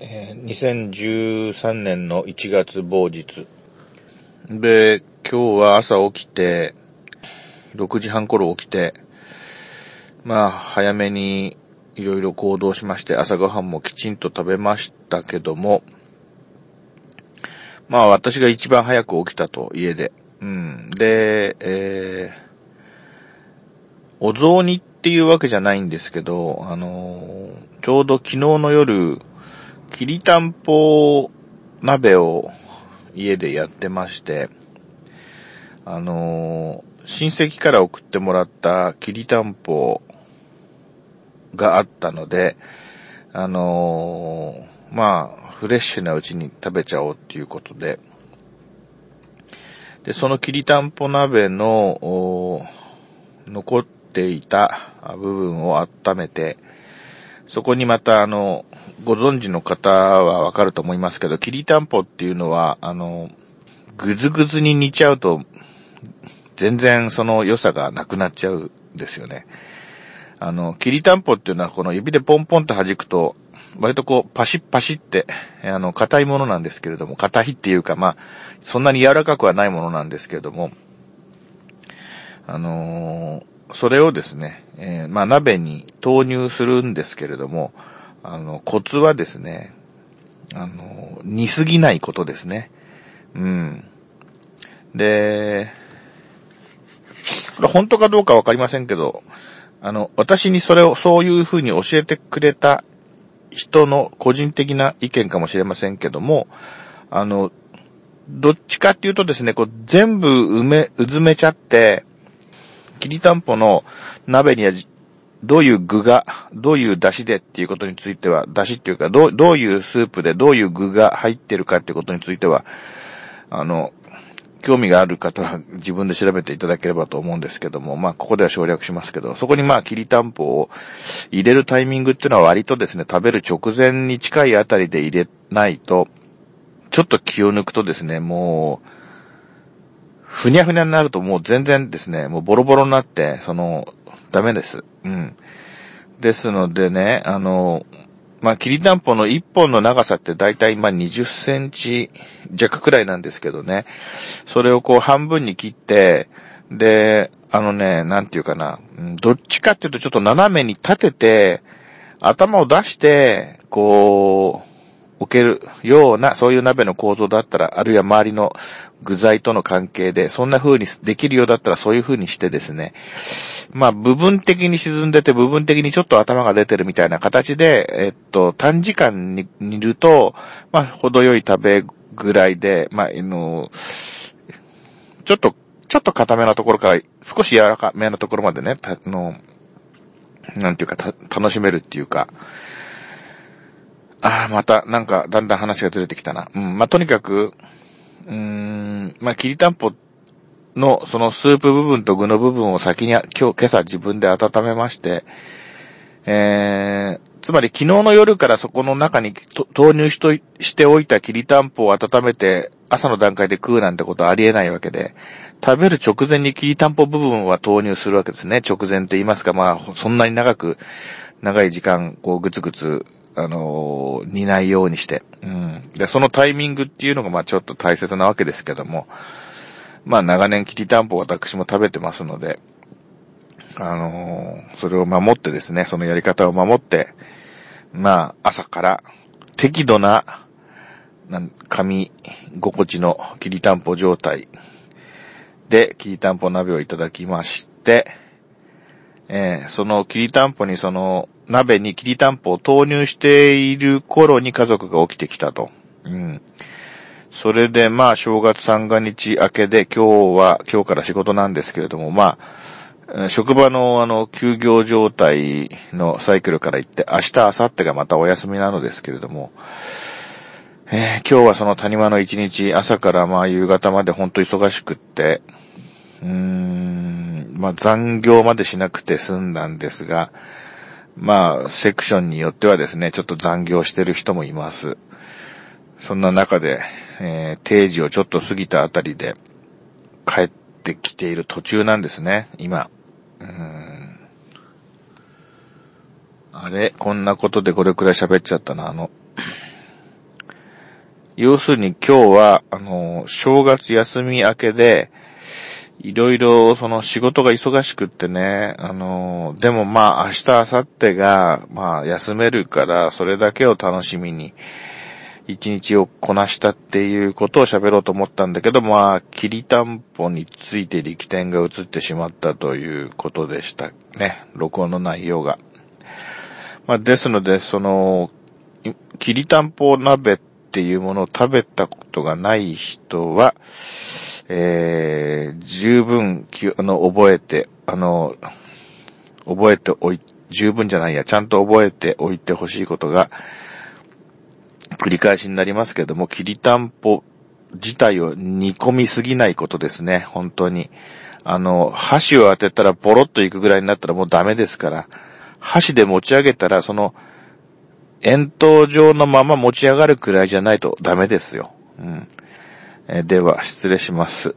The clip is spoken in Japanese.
え2013年の1月某日。で、今日は朝起きて、6時半頃起きて、まあ、早めにいろいろ行動しまして、朝ごはんもきちんと食べましたけども、まあ私が一番早く起きたと、家で。うん。で、えー、お雑煮っていうわけじゃないんですけど、あのーちょうど昨日の夜、きりたんぽ鍋を家でやってまして、あのー親戚から送ってもらったきりたんぽがあったので、あのーまあ、フレッシュなうちに食べちゃおうっていうことで、で、そのきりたんぽ鍋の、残っていた部分を温めて、そこにまたあの、ご存知の方はわかると思いますけど、きりたんぽっていうのは、あの、ぐずぐずに煮ちゃうと、全然その良さがなくなっちゃうんですよね。あの、きりたんぽっていうのはこの指でポンポンと弾くと、割とこう、パシッパシって、あの、硬いものなんですけれども、硬いっていうか、まあ、そんなに柔らかくはないものなんですけれども、あのーそれをですね、えーまあ、鍋に投入するんですけれども、あの、コツはですね、あの、煮すぎないことですね。うん。で、これ本当かどうかわかりませんけど、あの、私にそれをそういうふうに教えてくれた人の個人的な意見かもしれませんけども、あの、どっちかっていうとですね、こう全部埋め、うずめちゃって、きりたんぽの鍋にはどういう具が、どういう出汁でっていうことについては、出汁っていうか、どう、どういうスープでどういう具が入ってるかってことについては、あの、興味がある方は自分で調べていただければと思うんですけども、まあ、ここでは省略しますけど、そこにまあ、きりたんぽを入れるタイミングっていうのは割とですね、食べる直前に近いあたりで入れないと、ちょっと気を抜くとですね、もう、ふにゃふにゃになるともう全然ですね、もうボロボロになって、その、ダメです。うん。ですのでね、あの、まあ、きりたんぽの1本の長さってだいたいま20センチ弱くらいなんですけどね。それをこう半分に切って、で、あのね、なんていうかな、どっちかっていうとちょっと斜めに立てて、頭を出して、こう、置けるような、そういう鍋の構造だったら、あるいは周りの具材との関係で、そんな風にできるようだったらそういう風にしてですね、まあ部分的に沈んでて部分的にちょっと頭が出てるみたいな形で、えっと、短時間に煮ると、まあ程よい食べぐらいで、まあ、あの、ちょっと、ちょっと固めなところから少し柔らかめなところまでね、たの、なんていうか、楽しめるっていうか、ああ、また、なんか、だんだん話がずれてきたな。うん、まあ、とにかく、うーん、まあ、きりたんぽの、そのスープ部分と具の部分を先に、今日、今朝自分で温めまして、えー、つまり昨日の夜からそこの中に投入しとしておいたきりたんぽを温めて、朝の段階で食うなんてことはありえないわけで、食べる直前にきりたんぽ部分は投入するわけですね。直前と言いますか、まあ、そんなに長く、長い時間、こう、ぐつぐつ、あのー煮ないようにして。うん。で、そのタイミングっていうのが、まあ、ちょっと大切なわけですけども、まあ、長年きりたんぽ私も食べてますので、あのーそれを守ってですね、そのやり方を守って、まあ、朝から適度な、なん、噛み心地のきりたんぽ状態で、きりたんぽ鍋をいただきまして、えーそのきりたんぽにその鍋にきりたんぽを投入している頃に家族が起きてきたと。うん。それでまあ正月三が日明けで今日は、今日から仕事なんですけれども、まあ、職場のあの休業状態のサイクルから言って明日、明後日がまたお休みなのですけれども、えー今日はその谷間の一日、朝からまあ夕方まで本当忙しくって、うーん、まあ残業までしなくて済んだんですが、まあセクションによってはですね、ちょっと残業してる人もいます。そんな中で、えー定時をちょっと過ぎたあたりで帰ってきている途中なんですね、今。うんあれ？こんなことでこれくらい喋っちゃったな、あの、要するに今日は、あの、正月休み明けで、いろいろその仕事が忙しくってね、あの、でもまあ明日明後日が、まあ休めるから、それだけを楽しみに、一日をこなしたっていうことを喋ろうと思ったんだけど、まあ、きりたんぽについて力点が移ってしまったということでしたね。録音の内容が。まあ、ですので、その、きりたんぽ鍋っていうものを食べたことがない人は、えー、十分、あの、覚えて、あの、覚えておい、十分じゃないや、ちゃんと覚えておいてほしいことが、繰り返しになりますけども、きりたんぽ自体を煮込みすぎないことですね、本当に。あの、箸を当てたらポロッといくぐらいになったらもうダメですから、箸で持ち上げたら、その、円筒状のまま持ち上がるくらいじゃないとダメですよ。うん。では、失礼します。